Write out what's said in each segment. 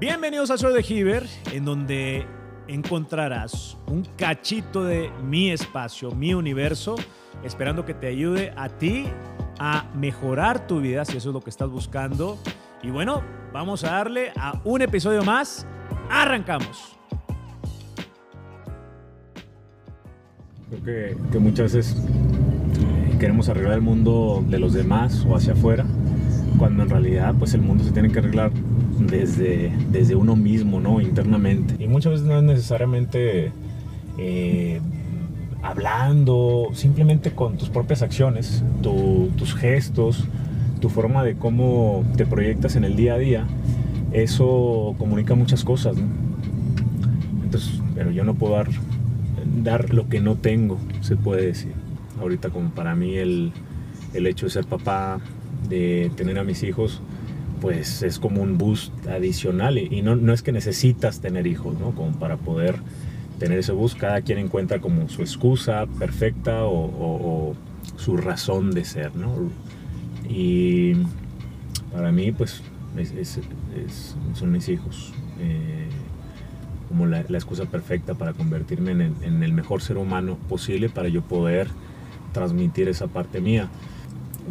Bienvenidos a Soy de Giver, en donde encontrarás un cachito de mi espacio, mi universo, esperando que te ayude a ti a mejorar tu vida si eso es lo que estás buscando. Y bueno, vamos a darle a un episodio más. Arrancamos. Creo que, que muchas veces queremos arreglar el mundo de los demás o hacia afuera, cuando en realidad pues el mundo se tiene que arreglar desde, desde uno mismo, ¿no? Internamente. Y muchas veces no es necesariamente eh, hablando, simplemente con tus propias acciones, tu- tus gestos, tu forma de cómo te proyectas en el día a día, eso comunica muchas cosas. Entonces, pero yo no puedo dar, dar lo que no tengo, se puede decir. Ahorita como para mí el, el hecho de ser papá, de tener a mis hijos, pues es como un boost adicional y, no, no es que necesitas tener hijos, ¿no? Como para poder tener ese boost, cada quien encuentra como su excusa perfecta o, su razón de ser, ¿no? Y para mí, pues, es- es- es- son mis hijos. eh, como la, la excusa perfecta para convertirme en el, en el mejor ser humano posible para yo poder transmitir esa parte mía.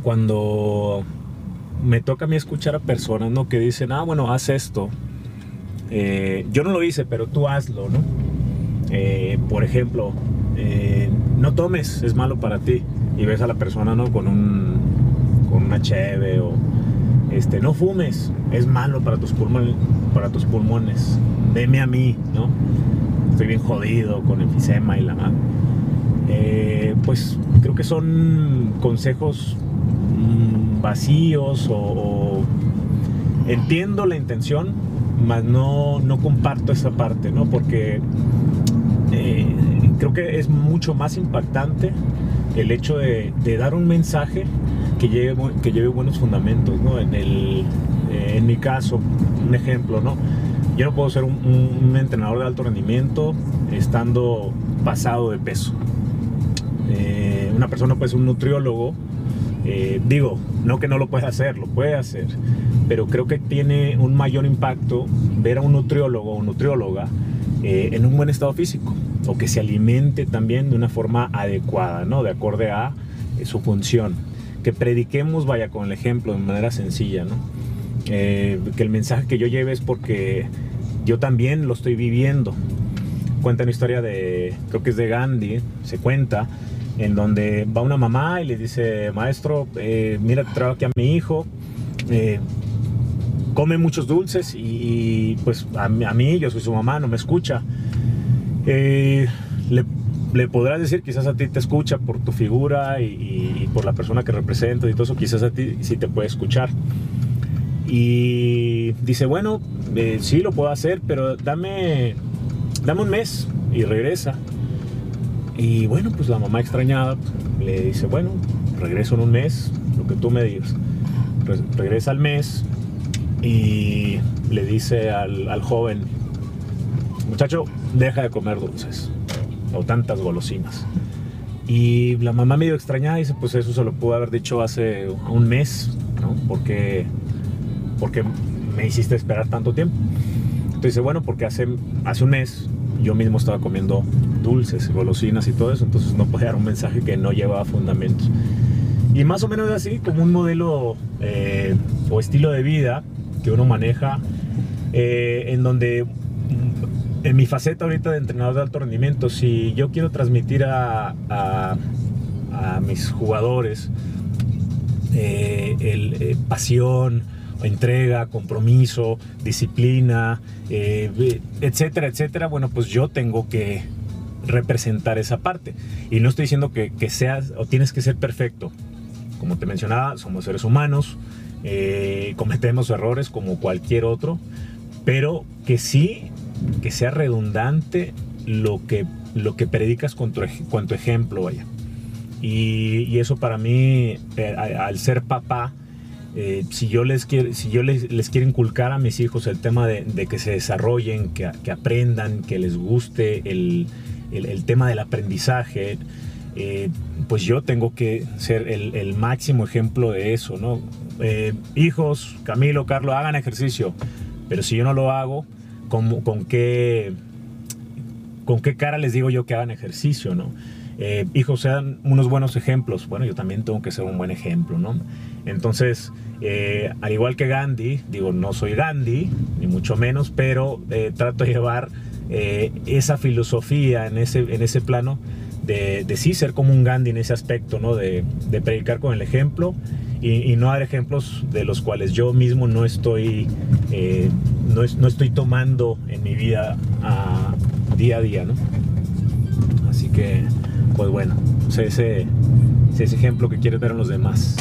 Cuando me toca a mí escuchar a personas ¿no? que dicen, ah, bueno, haz esto. Eh, yo no lo hice, pero tú hazlo, ¿no? Eh, por ejemplo, eh, no tomes, es malo para ti. Y ves a la persona, ¿no? Con un con una cheve o este, no fumes, es malo para tus pulmones, para tus pulmones. Deme a mí, ¿no? Estoy bien jodido con enfisema y la madre. Pues creo que son consejos vacíos o, entiendo la intención, mas no, no comparto esa parte, ¿no? Porque eh, creo que es mucho más impactante el hecho de, dar un mensaje que lleve, que lleve buenos fundamentos, ¿no? En, el, en mi caso, un ejemplo, ¿no? Yo no puedo ser un entrenador de alto rendimiento estando pasado de peso. Eh, una persona puede ser un nutriólogo, eh, digo, no que no lo pueda hacer, lo puede hacer, pero creo que tiene un mayor impacto ver a un nutriólogo o nutrióloga eh, en un buen estado físico o que se alimente también de una forma adecuada, ¿no? De acorde a eh, su función. Que prediquemos, vaya, con el ejemplo de manera sencilla, ¿no? Que el mensaje que yo lleve es porque yo también lo estoy viviendo. Cuenta una historia de, creo que es de Gandhi, se cuenta, en donde va una mamá y le dice, maestro, eh, mira, traigo aquí a mi hijo, eh, come muchos dulces y, pues a, mí- yo soy su mamá, no me escucha. Eh, le, podrás decir, quizás a ti te escucha por tu figura y, por la persona que representas y todo eso, quizás a ti sí te puede escuchar. Y dice, bueno, sí lo puedo hacer, pero dame, dame un mes y regresa. Y bueno, pues la mamá extrañada le dice, bueno, regreso en un mes, lo que tú me digas. Re- regresa al mes y le dice al, al joven, muchacho, deja de comer dulces o tantas golosinas. Y la mamá medio extrañada dice, pues eso se lo pudo haber dicho hace un mes, ¿no? Porque, porque me hiciste esperar tanto tiempo. Entonces dice, bueno, porque hace, hace un mes yo mismo estaba comiendo dulces, golosinas y todo eso, entonces no podía dar un mensaje que no llevaba fundamentos. Y más o menos así, como un modelo eh, o estilo de vida que uno maneja, eh, en donde mm, en mi faceta ahorita de entrenador de alto rendimiento, si yo quiero transmitir a, a- mis jugadores eh, el, pasión, entrega, compromiso, disciplina, eh, etcétera, etcétera, bueno, pues yo tengo que representar esa parte. Y no estoy diciendo que, seas o tienes que ser perfecto. Como te mencionaba, somos seres humanos, eh, cometemos errores como cualquier otro, pero que sí, que sea redundante lo que, lo que predicas con tu, ejemplo, vaya. Y, eso para mí, eh, al ser papá, eh, si yo, les quiero, si yo les, les quiero inculcar a mis hijos el tema de, que se desarrollen, que, aprendan, que les guste el, el- el tema del aprendizaje, eh, pues yo tengo que ser el, el máximo ejemplo de eso, ¿no? Eh, hijos, Camilo, Carlos, hagan ejercicio. Pero si yo no lo hago, ¿con, con qué, con qué cara les digo yo que hagan ejercicio, no? Eh, hijos, sean unos buenos ejemplos. Bueno, yo también tengo que ser un buen ejemplo, ¿no? Entonces, eh, al igual que Gandhi, digo, no soy Gandhi, ni mucho menos, pero eh, trato de llevar esa filosofía en ese, en ese plano de, de, sí ser como un Gandhi en ese aspecto, ¿no? De, predicar con el ejemplo y, no dar ejemplos de los cuales yo mismo no estoy, no, estoy tomando en mi vida a, día a día, ¿no? Así que pues bueno, ese, ese ejemplo que quieres ver en los demás.